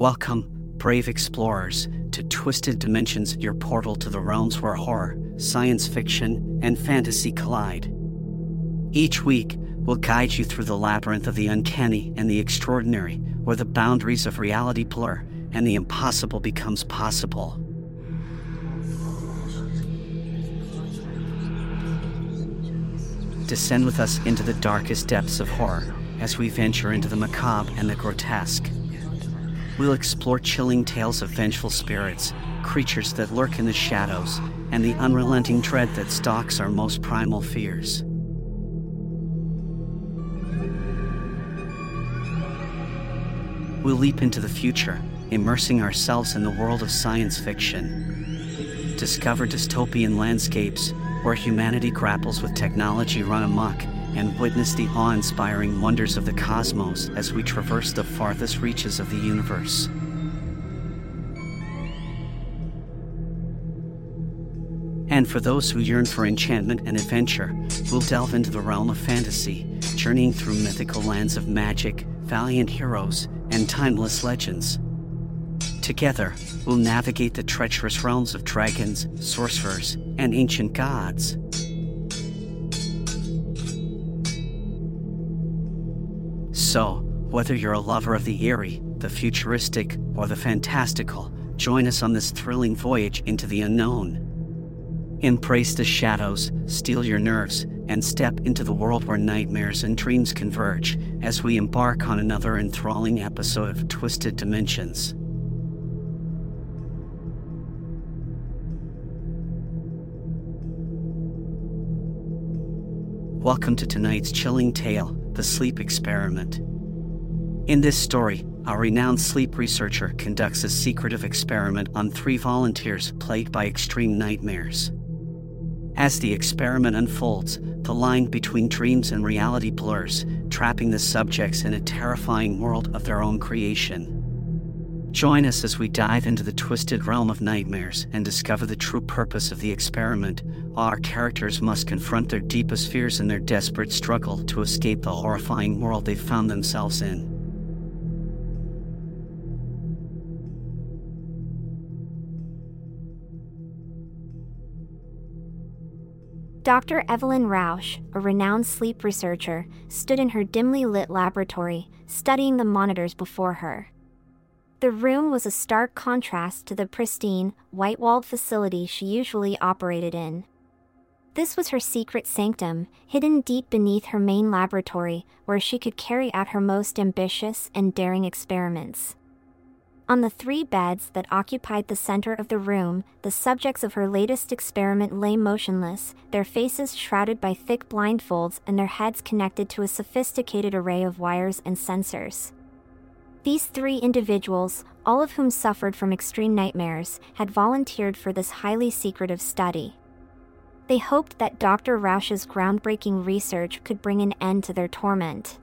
Welcome, brave explorers, to Twisted Dimensions, your portal to the realms where horror, science fiction, and fantasy collide. Each week, we'll guide you through the labyrinth of the uncanny and the extraordinary, where the boundaries of reality blur and the impossible becomes possible. Descend with us into the darkest depths of horror as we venture into the macabre and the grotesque. We'll explore chilling tales of vengeful spirits, creatures that lurk in the shadows, and the unrelenting dread that stalks our most primal fears. We'll leap into the future, immersing ourselves in the world of science fiction. Discover dystopian landscapes where humanity grapples with technology run amok and witness the awe inspiring wonders of the cosmos as we traverse the farthest reaches of the universe. And for those who yearn for enchantment and adventure, we'll delve into the realm of fantasy, journeying through mythical lands of magic, valiant heroes, and timeless legends. Together, we'll navigate the treacherous realms of dragons, sorcerers, and ancient gods. So, whether you're a lover of the eerie, the futuristic, or the fantastical, join us on this thrilling voyage into the unknown. Embrace the shadows, steel your nerves, and step into the world where nightmares and dreams converge as we embark on another enthralling episode of Twisted Dimensions. Welcome to tonight's chilling tale The Sleep Experiment. In this story, a renowned sleep researcher conducts a secretive experiment on three volunteers plagued by extreme nightmares. As the experiment unfolds, the line between dreams and reality blurs, trapping the subjects in a terrifying world of their own creation. Join us as we dive into the twisted realm of nightmares and discover the true purpose of the experiment. Our characters must confront their deepest fears in their desperate struggle to escape the horrifying world they've found themselves in. Dr. Evelyn Rausch, a renowned sleep researcher, stood in her dimly lit laboratory, studying the monitors before her. The room was a stark contrast to the pristine, white walled facility she usually operated in. This was her secret sanctum, hidden deep beneath her main laboratory, where she could carry out her most ambitious and daring experiments. On the three beds that occupied the center of the room, the subjects of her latest experiment lay motionless, their faces shrouded by thick blindfolds and their heads connected to a sophisticated array of wires and sensors. These three individuals, all of whom suffered from extreme nightmares, had volunteered for this highly secretive study. They hoped that Dr. Rausch's groundbreaking research could bring an end to their torment.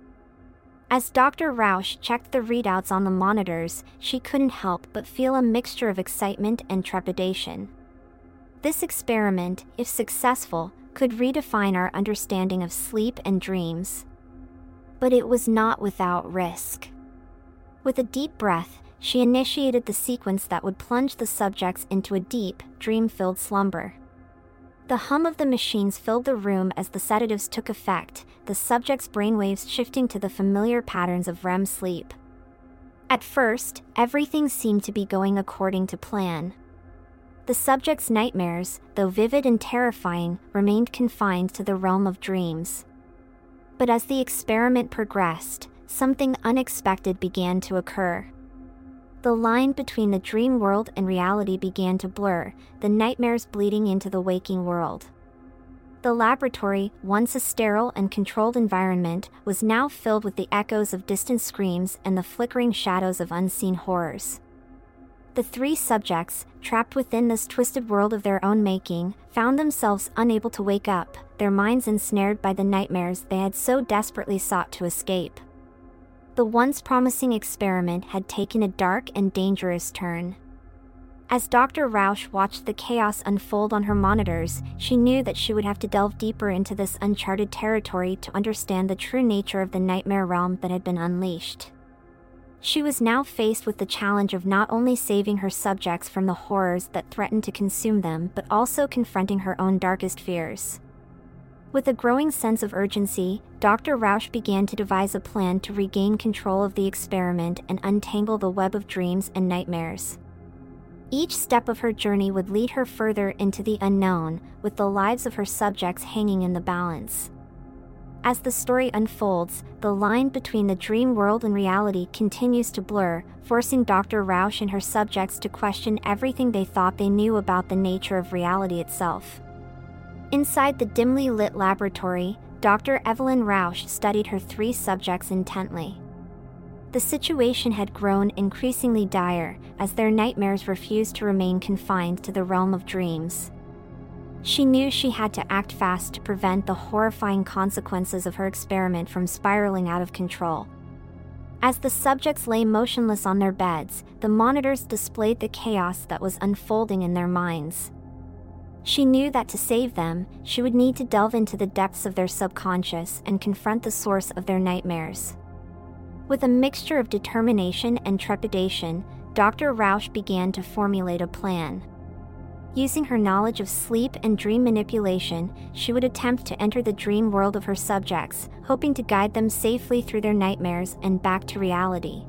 As Dr. Rausch checked the readouts on the monitors, she couldn't help but feel a mixture of excitement and trepidation. This experiment, if successful, could redefine our understanding of sleep and dreams. But it was not without risk. With a deep breath, she initiated the sequence that would plunge the subjects into a deep, dream filled slumber. The hum of the machines filled the room as the sedatives took effect, the subject's brainwaves shifting to the familiar patterns of REM sleep. At first, everything seemed to be going according to plan. The subject's nightmares, though vivid and terrifying, remained confined to the realm of dreams. But as the experiment progressed, something unexpected began to occur. The line between the dream world and reality began to blur, the nightmares bleeding into the waking world. The laboratory, once a sterile and controlled environment, was now filled with the echoes of distant screams and the flickering shadows of unseen horrors. The three subjects, trapped within this twisted world of their own making, found themselves unable to wake up, their minds ensnared by the nightmares they had so desperately sought to escape. The once promising experiment had taken a dark and dangerous turn. As Dr. Rausch watched the chaos unfold on her monitors, she knew that she would have to delve deeper into this uncharted territory to understand the true nature of the nightmare realm that had been unleashed. She was now faced with the challenge of not only saving her subjects from the horrors that threatened to consume them, but also confronting her own darkest fears. With a growing sense of urgency, Dr. Rausch began to devise a plan to regain control of the experiment and untangle the web of dreams and nightmares. Each step of her journey would lead her further into the unknown, with the lives of her subjects hanging in the balance. As the story unfolds, the line between the dream world and reality continues to blur, forcing Dr. Rausch and her subjects to question everything they thought they knew about the nature of reality itself. Inside the dimly lit laboratory, Dr. Evelyn Rausch studied her three subjects intently. The situation had grown increasingly dire as their nightmares refused to remain confined to the realm of dreams. She knew she had to act fast to prevent the horrifying consequences of her experiment from spiraling out of control. As the subjects lay motionless on their beds, the monitors displayed the chaos that was unfolding in their minds. She knew that to save them, she would need to delve into the depths of their subconscious and confront the source of their nightmares. With a mixture of determination and trepidation, Dr. Rausch began to formulate a plan. Using her knowledge of sleep and dream manipulation, she would attempt to enter the dream world of her subjects, hoping to guide them safely through their nightmares and back to reality.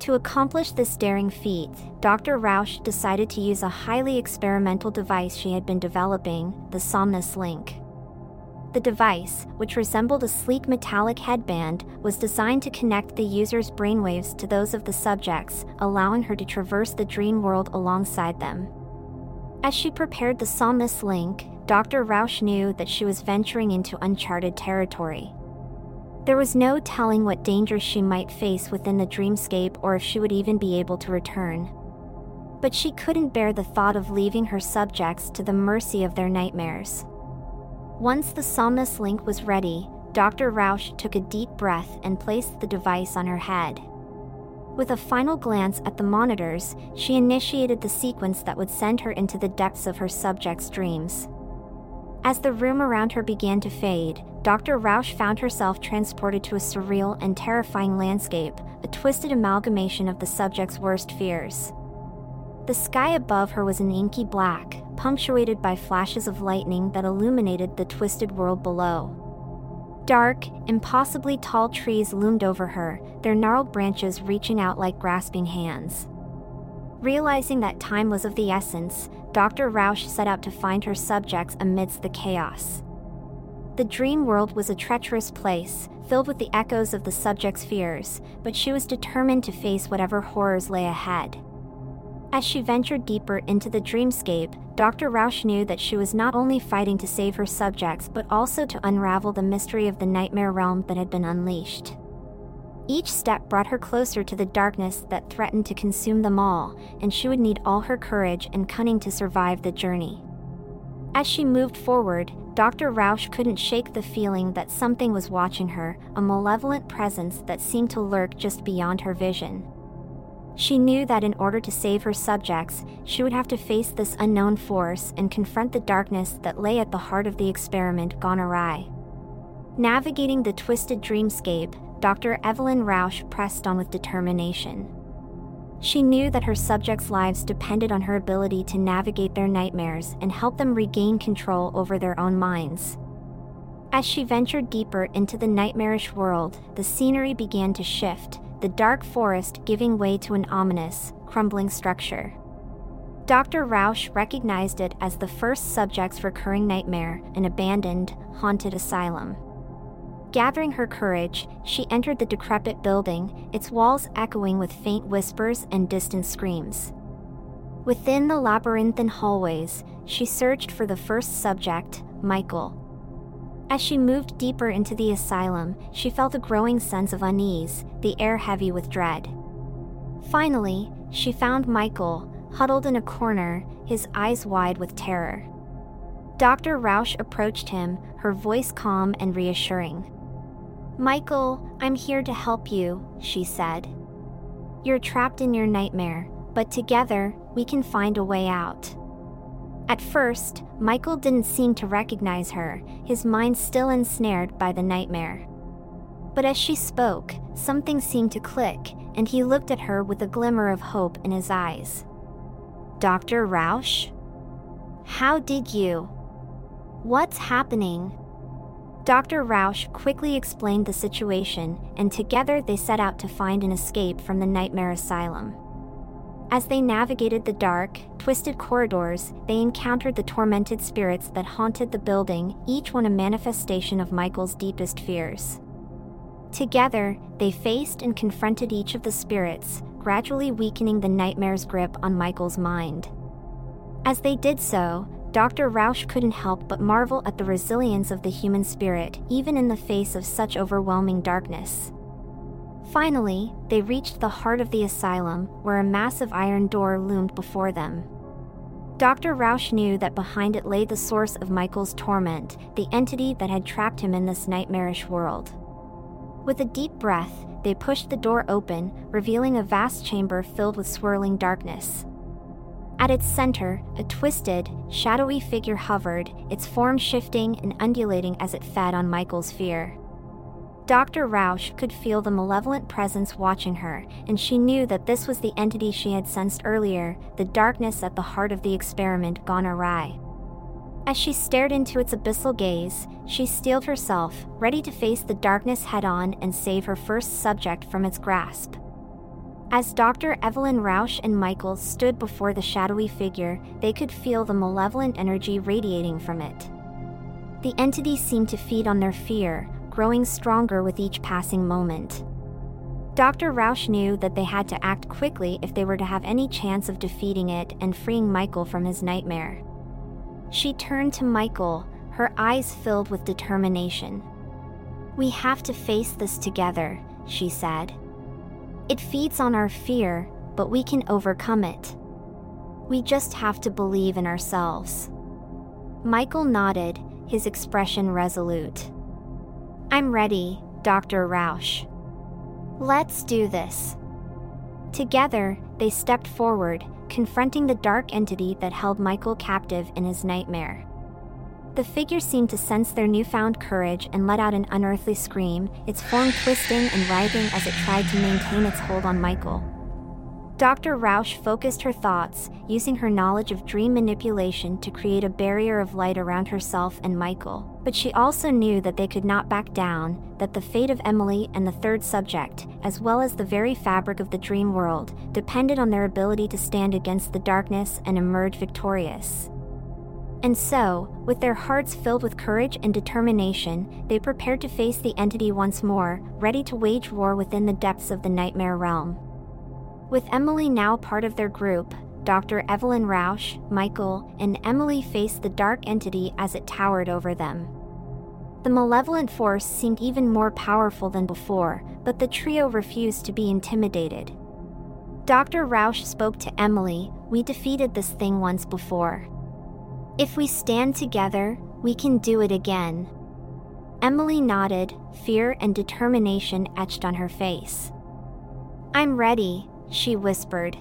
To accomplish this daring feat, Dr. Rausch decided to use a highly experimental device she had been developing, the Somnus Link. The device, which resembled a sleek metallic headband, was designed to connect the user's brainwaves to those of the subjects, allowing her to traverse the dream world alongside them. As she prepared the Somnus Link, Dr. Rausch knew that she was venturing into uncharted territory. There was no telling what dangers she might face within the dreamscape or if she would even be able to return. But she couldn't bear the thought of leaving her subjects to the mercy of their nightmares. Once the Somnus Link was ready, Dr. Rausch took a deep breath and placed the device on her head. With a final glance at the monitors, she initiated the sequence that would send her into the depths of her subject's dreams. As the room around her began to fade, Dr. Rausch found herself transported to a surreal and terrifying landscape, a twisted amalgamation of the subject's worst fears. The sky above her was an inky black, punctuated by flashes of lightning that illuminated the twisted world below. Dark, impossibly tall trees loomed over her, their gnarled branches reaching out like grasping hands. Realizing that time was of the essence, Dr. Rausch set out to find her subjects amidst the chaos. The dream world was a treacherous place, filled with the echoes of the subject's fears, but she was determined to face whatever horrors lay ahead. As she ventured deeper into the dreamscape, Dr. Rausch knew that she was not only fighting to save her subjects but also to unravel the mystery of the nightmare realm that had been unleashed. Each step brought her closer to the darkness that threatened to consume them all, and she would need all her courage and cunning to survive the journey. As she moved forward, Dr. Rausch couldn't shake the feeling that something was watching her, a malevolent presence that seemed to lurk just beyond her vision. She knew that in order to save her subjects, she would have to face this unknown force and confront the darkness that lay at the heart of the experiment gone awry. Navigating the twisted dreamscape, Dr. Evelyn Rausch pressed on with determination. She knew that her subjects' lives depended on her ability to navigate their nightmares and help them regain control over their own minds. As she ventured deeper into the nightmarish world, the scenery began to shift, the dark forest giving way to an ominous, crumbling structure. Dr. Rausch recognized it as the first subject's recurring nightmare, an abandoned, haunted asylum. Gathering her courage, she entered the decrepit building, its walls echoing with faint whispers and distant screams. Within the labyrinthine hallways, she searched for the first subject, Michael. As she moved deeper into the asylum, she felt a growing sense of unease, the air heavy with dread. Finally, she found Michael, huddled in a corner, his eyes wide with terror. Dr. Rausch approached him, her voice calm and reassuring. Michael, I'm here to help you, she said. You're trapped in your nightmare, but together, we can find a way out. At first, Michael didn't seem to recognize her, his mind still ensnared by the nightmare. But as she spoke, something seemed to click, and he looked at her with a glimmer of hope in his eyes. Dr. Rausch? How did you? What's happening? Dr. Rausch quickly explained the situation, and together they set out to find an escape from the nightmare asylum. As they navigated the dark, twisted corridors, they encountered the tormented spirits that haunted the building, each one a manifestation of Michael's deepest fears. Together, they faced and confronted each of the spirits, gradually weakening the nightmare's grip on Michael's mind. As they did so, Dr. Rausch couldn't help but marvel at the resilience of the human spirit, even in the face of such overwhelming darkness. Finally, they reached the heart of the asylum, where a massive iron door loomed before them. Dr. Rausch knew that behind it lay the source of Michael's torment, the entity that had trapped him in this nightmarish world. With a deep breath, they pushed the door open, revealing a vast chamber filled with swirling darkness. At its center, a twisted, shadowy figure hovered, its form shifting and undulating as it fed on Michael's fear. Dr. Rausch could feel the malevolent presence watching her, and she knew that this was the entity she had sensed earlier, the darkness at the heart of the experiment gone awry. As she stared into its abyssal gaze, she steeled herself, ready to face the darkness head on and save her first subject from its grasp. As Dr. Evelyn Rausch and Michael stood before the shadowy figure, they could feel the malevolent energy radiating from it. The entity seemed to feed on their fear, growing stronger with each passing moment. Dr. Rausch knew that they had to act quickly if they were to have any chance of defeating it and freeing Michael from his nightmare. She turned to Michael, her eyes filled with determination. We have to face this together, she said. It feeds on our fear, but we can overcome it. We just have to believe in ourselves. Michael nodded, his expression resolute. I'm ready, Dr. Rausch. Let's do this. Together, they stepped forward, confronting the dark entity that held Michael captive in his nightmare. The figure seemed to sense their newfound courage and let out an unearthly scream, its form twisting and writhing as it tried to maintain its hold on Michael. Dr. Rausch focused her thoughts, using her knowledge of dream manipulation to create a barrier of light around herself and Michael. But she also knew that they could not back down, that the fate of Emily and the third subject, as well as the very fabric of the dream world, depended on their ability to stand against the darkness and emerge victorious. And so, with their hearts filled with courage and determination, they prepared to face the entity once more, ready to wage war within the depths of the nightmare realm. With Emily now part of their group, Dr. Evelyn Rausch, Michael, and Emily faced the dark entity as it towered over them. The malevolent force seemed even more powerful than before, but the trio refused to be intimidated. Dr. Rausch spoke to Emily, We defeated this thing once before. If we stand together, we can do it again. Emily nodded, fear and determination etched on her face. I'm ready, she whispered.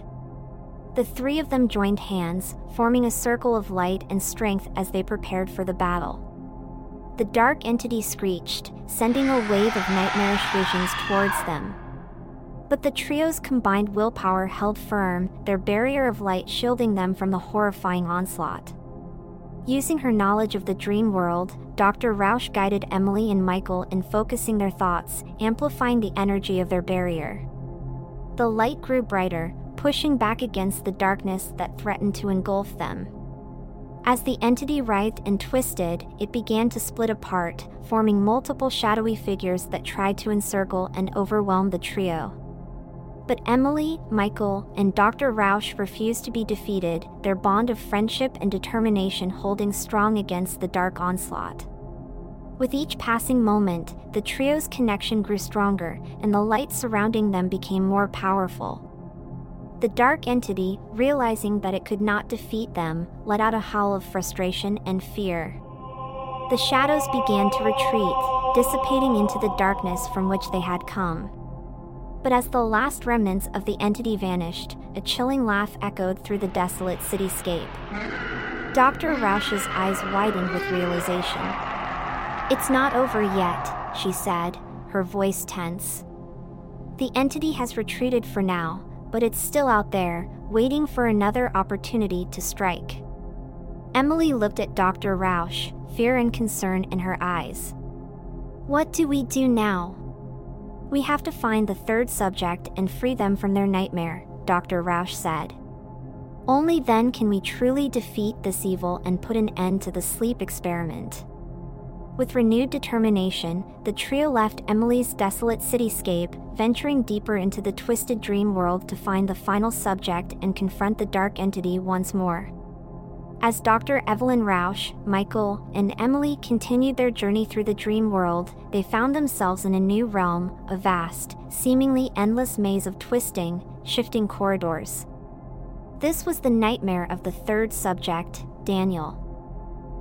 The three of them joined hands, forming a circle of light and strength as they prepared for the battle. The dark entity screeched, sending a wave of nightmarish visions towards them. But the trio's combined willpower held firm, their barrier of light shielding them from the horrifying onslaught. Using her knowledge of the dream world, Dr. Rausch guided Emily and Michael in focusing their thoughts, amplifying the energy of their barrier. The light grew brighter, pushing back against the darkness that threatened to engulf them. As the entity writhed and twisted, it began to split apart, forming multiple shadowy figures that tried to encircle and overwhelm the trio. But Emily, Michael, and Dr. Rausch refused to be defeated, their bond of friendship and determination holding strong against the dark onslaught. With each passing moment, the trio's connection grew stronger, and the light surrounding them became more powerful. The dark entity, realizing that it could not defeat them, let out a howl of frustration and fear. The shadows began to retreat, dissipating into the darkness from which they had come. But as the last remnants of the entity vanished, a chilling laugh echoed through the desolate cityscape. Dr. Rausch's eyes widened with realization. It's not over yet, she said, her voice tense. The entity has retreated for now, but it's still out there, waiting for another opportunity to strike. Emily looked at Dr. Rausch, fear and concern in her eyes. What do we do now? We have to find the third subject and free them from their nightmare, Dr. Rausch said. Only then can we truly defeat this evil and put an end to the sleep experiment. With renewed determination, the trio left Emily's desolate cityscape, venturing deeper into the twisted dream world to find the final subject and confront the dark entity once more. As Dr. Evelyn Rausch, Michael, and Emily continued their journey through the dream world, they found themselves in a new realm, a vast, seemingly endless maze of twisting, shifting corridors. This was the nightmare of the third subject, Daniel.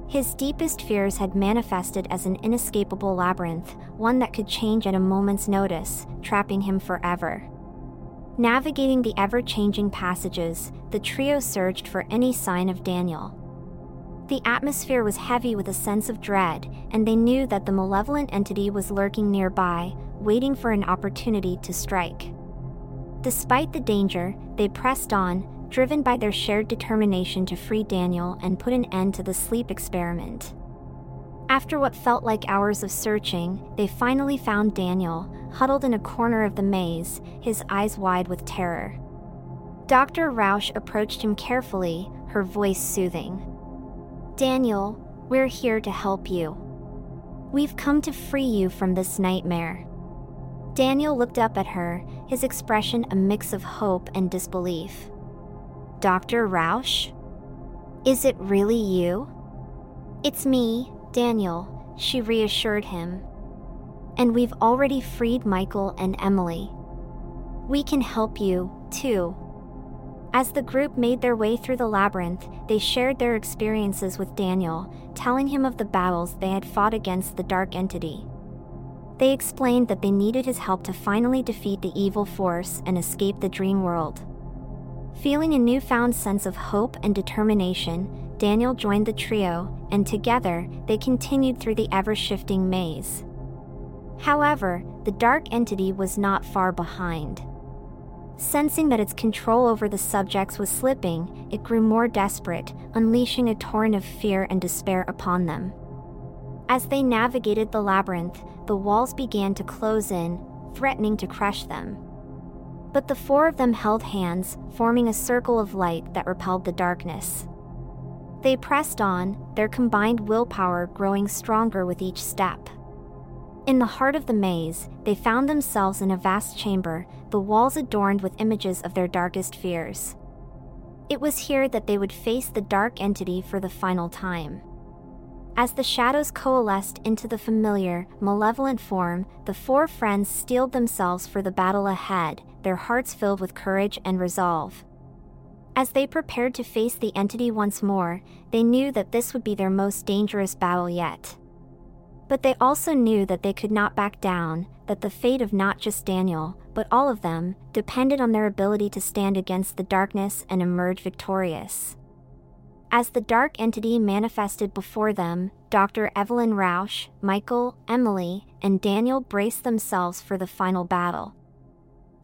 His deepest fears had manifested as an inescapable labyrinth, one that could change at a moment's notice, trapping him forever. Navigating the ever changing passages, the trio searched for any sign of Daniel. The atmosphere was heavy with a sense of dread, and they knew that the malevolent entity was lurking nearby, waiting for an opportunity to strike. Despite the danger, they pressed on, driven by their shared determination to free Daniel and put an end to the sleep experiment. After what felt like hours of searching, they finally found Daniel, huddled in a corner of the maze, his eyes wide with terror. Dr. Rausch approached him carefully, her voice soothing. Daniel, we're here to help you. We've come to free you from this nightmare. Daniel looked up at her, his expression a mix of hope and disbelief. Dr. Rausch? Is it really you? It's me, Daniel, she reassured him. And we've already freed Michael and Emily. We can help you, too. As the group made their way through the labyrinth, they shared their experiences with Daniel, telling him of the battles they had fought against the dark entity. They explained that they needed his help to finally defeat the evil force and escape the dream world. Feeling a newfound sense of hope and determination, Daniel joined the trio, and together they continued through the ever shifting maze. However, the dark entity was not far behind. Sensing that its control over the subjects was slipping, it grew more desperate, unleashing a torrent of fear and despair upon them. As they navigated the labyrinth, the walls began to close in, threatening to crush them. But the four of them held hands, forming a circle of light that repelled the darkness. They pressed on, their combined willpower growing stronger with each step. In the heart of the maze, they found themselves in a vast chamber, the walls adorned with images of their darkest fears. It was here that they would face the dark entity for the final time. As the shadows coalesced into the familiar, malevolent form, the four friends steeled themselves for the battle ahead, their hearts filled with courage and resolve. As they prepared to face the entity once more, they knew that this would be their most dangerous battle yet. But they also knew that they could not back down, that the fate of not just Daniel, but all of them, depended on their ability to stand against the darkness and emerge victorious. As the dark entity manifested before them, Dr. Evelyn Rausch, Michael, Emily, and Daniel braced themselves for the final battle.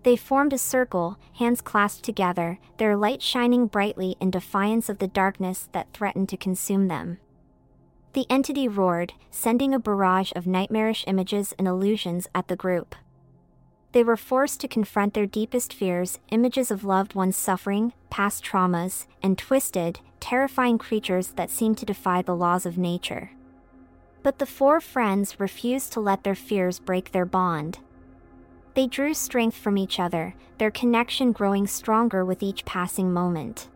They formed a circle, hands clasped together, their light shining brightly in defiance of the darkness that threatened to consume them. The entity roared, sending a barrage of nightmarish images and illusions at the group. They were forced to confront their deepest fears images of loved ones suffering, past traumas, and twisted, terrifying creatures that seemed to defy the laws of nature. But the four friends refused to let their fears break their bond. They drew strength from each other, their connection growing stronger with each passing moment.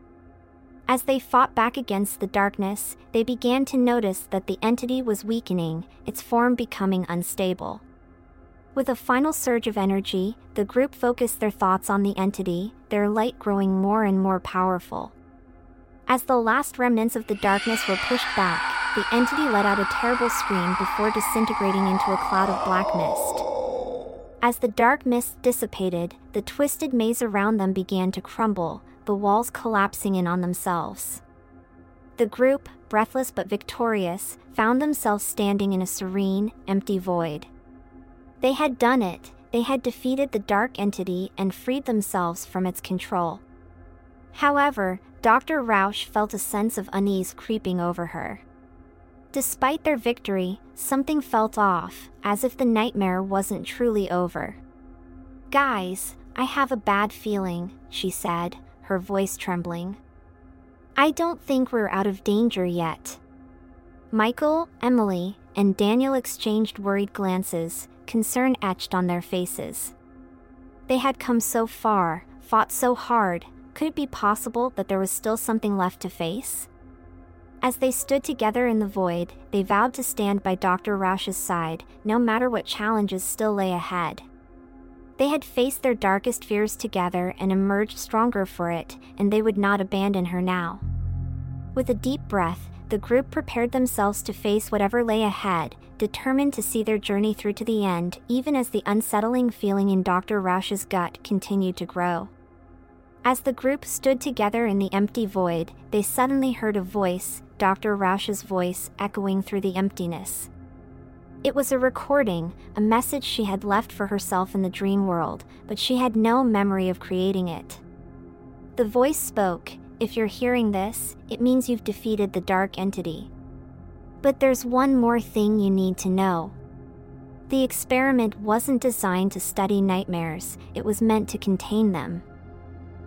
As they fought back against the darkness, they began to notice that the entity was weakening, its form becoming unstable. With a final surge of energy, the group focused their thoughts on the entity, their light growing more and more powerful. As the last remnants of the darkness were pushed back, the entity let out a terrible scream before disintegrating into a cloud of black mist. As the dark mist dissipated, the twisted maze around them began to crumble, the walls collapsing in on themselves. The group, breathless but victorious, found themselves standing in a serene, empty void. They had done it, they had defeated the dark entity and freed themselves from its control. However, Dr. Rausch felt a sense of unease creeping over her. Despite their victory, something felt off, as if the nightmare wasn't truly over. Guys, I have a bad feeling, she said, her voice trembling. I don't think we're out of danger yet. Michael, Emily, and Daniel exchanged worried glances, concern etched on their faces. They had come so far, fought so hard, could it be possible that there was still something left to face? As they stood together in the void, they vowed to stand by Dr. Rausch's side, no matter what challenges still lay ahead. They had faced their darkest fears together and emerged stronger for it, and they would not abandon her now. With a deep breath, the group prepared themselves to face whatever lay ahead, determined to see their journey through to the end, even as the unsettling feeling in Dr. Rausch's gut continued to grow. As the group stood together in the empty void, they suddenly heard a voice, Dr. Rausch's voice, echoing through the emptiness. It was a recording, a message she had left for herself in the dream world, but she had no memory of creating it. The voice spoke If you're hearing this, it means you've defeated the dark entity. But there's one more thing you need to know. The experiment wasn't designed to study nightmares, it was meant to contain them.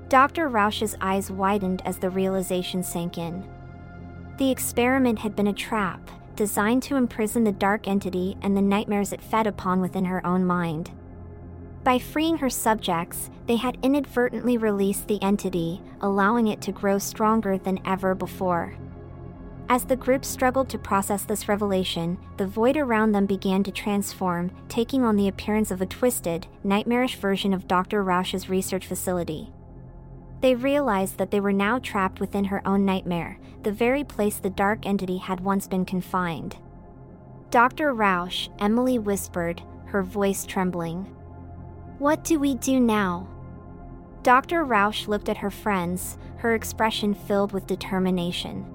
Dr. Rausch's eyes widened as the realization sank in. The experiment had been a trap, designed to imprison the dark entity and the nightmares it fed upon within her own mind. By freeing her subjects, they had inadvertently released the entity, allowing it to grow stronger than ever before. As the group struggled to process this revelation, the void around them began to transform, taking on the appearance of a twisted, nightmarish version of Dr. Rausch's research facility. They realized that they were now trapped within her own nightmare, the very place the dark entity had once been confined. Dr. Rausch, Emily whispered, her voice trembling. What do we do now? Dr. Rausch looked at her friends, her expression filled with determination.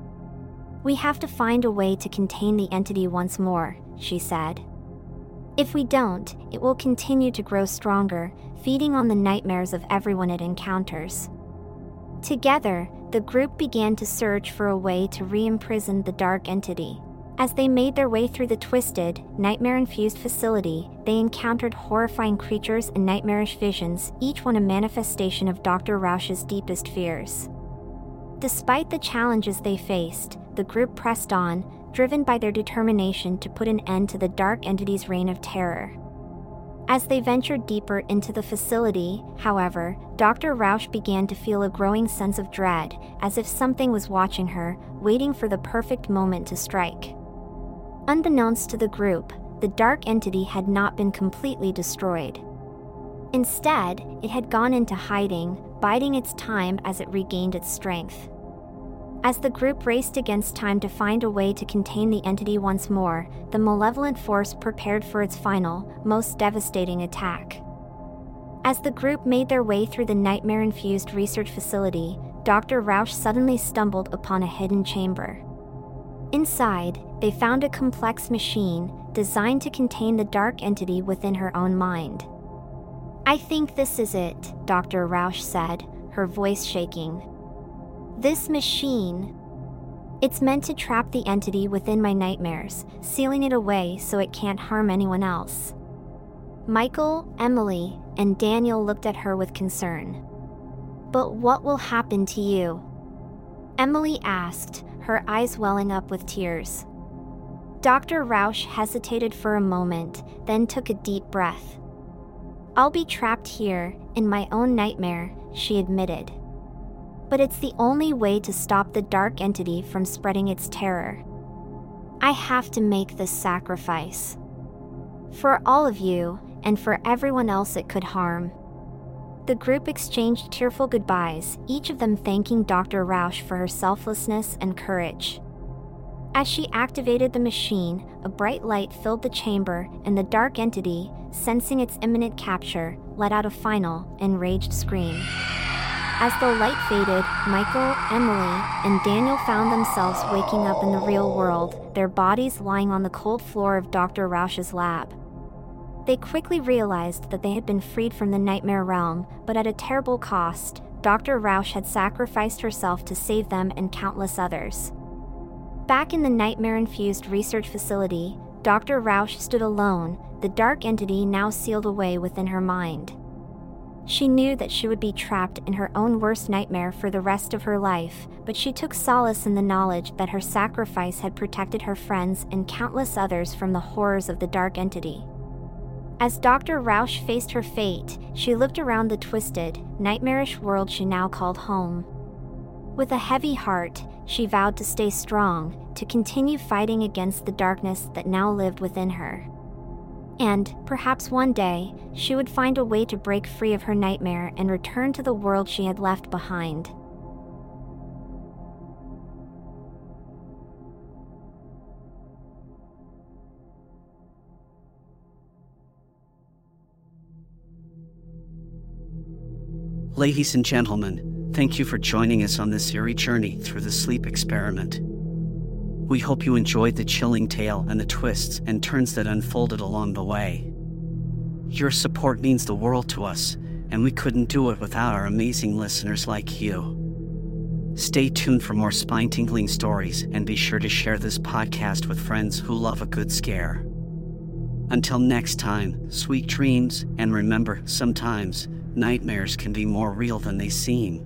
We have to find a way to contain the entity once more, she said. If we don't, it will continue to grow stronger, feeding on the nightmares of everyone it encounters. Together, the group began to search for a way to re imprison the dark entity. As they made their way through the twisted, nightmare infused facility, they encountered horrifying creatures and nightmarish visions, each one a manifestation of Dr. Rausch's deepest fears. Despite the challenges they faced, the group pressed on, driven by their determination to put an end to the dark entity's reign of terror. As they ventured deeper into the facility, however, Dr. Rausch began to feel a growing sense of dread, as if something was watching her, waiting for the perfect moment to strike. Unbeknownst to the group, the dark entity had not been completely destroyed. Instead, it had gone into hiding, biding its time as it regained its strength. As the group raced against time to find a way to contain the entity once more, the malevolent force prepared for its final, most devastating attack. As the group made their way through the nightmare infused research facility, Dr. Rausch suddenly stumbled upon a hidden chamber. Inside, they found a complex machine designed to contain the dark entity within her own mind. I think this is it, Dr. Rausch said, her voice shaking. This machine. It's meant to trap the entity within my nightmares, sealing it away so it can't harm anyone else. Michael, Emily, and Daniel looked at her with concern. But what will happen to you? Emily asked, her eyes welling up with tears. Dr. Rausch hesitated for a moment, then took a deep breath. I'll be trapped here, in my own nightmare, she admitted but it's the only way to stop the dark entity from spreading its terror. I have to make this sacrifice. For all of you, and for everyone else it could harm. The group exchanged tearful goodbyes, each of them thanking Dr. Rausch for her selflessness and courage. As she activated the machine, a bright light filled the chamber, and the dark entity, sensing its imminent capture, let out a final, enraged scream. As the light faded, Michael, Emily, and Daniel found themselves waking up in the real world, their bodies lying on the cold floor of Dr. Rausch's lab. They quickly realized that they had been freed from the nightmare realm, but at a terrible cost. Dr. Rausch had sacrificed herself to save them and countless others. Back in the nightmare infused research facility, Dr. Rausch stood alone, the dark entity now sealed away within her mind. She knew that she would be trapped in her own worst nightmare for the rest of her life, but she took solace in the knowledge that her sacrifice had protected her friends and countless others from the horrors of the dark entity. As Dr. Rausch faced her fate, she looked around the twisted, nightmarish world she now called home. With a heavy heart, she vowed to stay strong, to continue fighting against the darkness that now lived within her. And, perhaps one day, she would find a way to break free of her nightmare and return to the world she had left behind. Ladies and gentlemen, thank you for joining us on this eerie journey through the sleep experiment. We hope you enjoyed the chilling tale and the twists and turns that unfolded along the way. Your support means the world to us, and we couldn't do it without our amazing listeners like you. Stay tuned for more spine tingling stories and be sure to share this podcast with friends who love a good scare. Until next time, sweet dreams, and remember sometimes nightmares can be more real than they seem.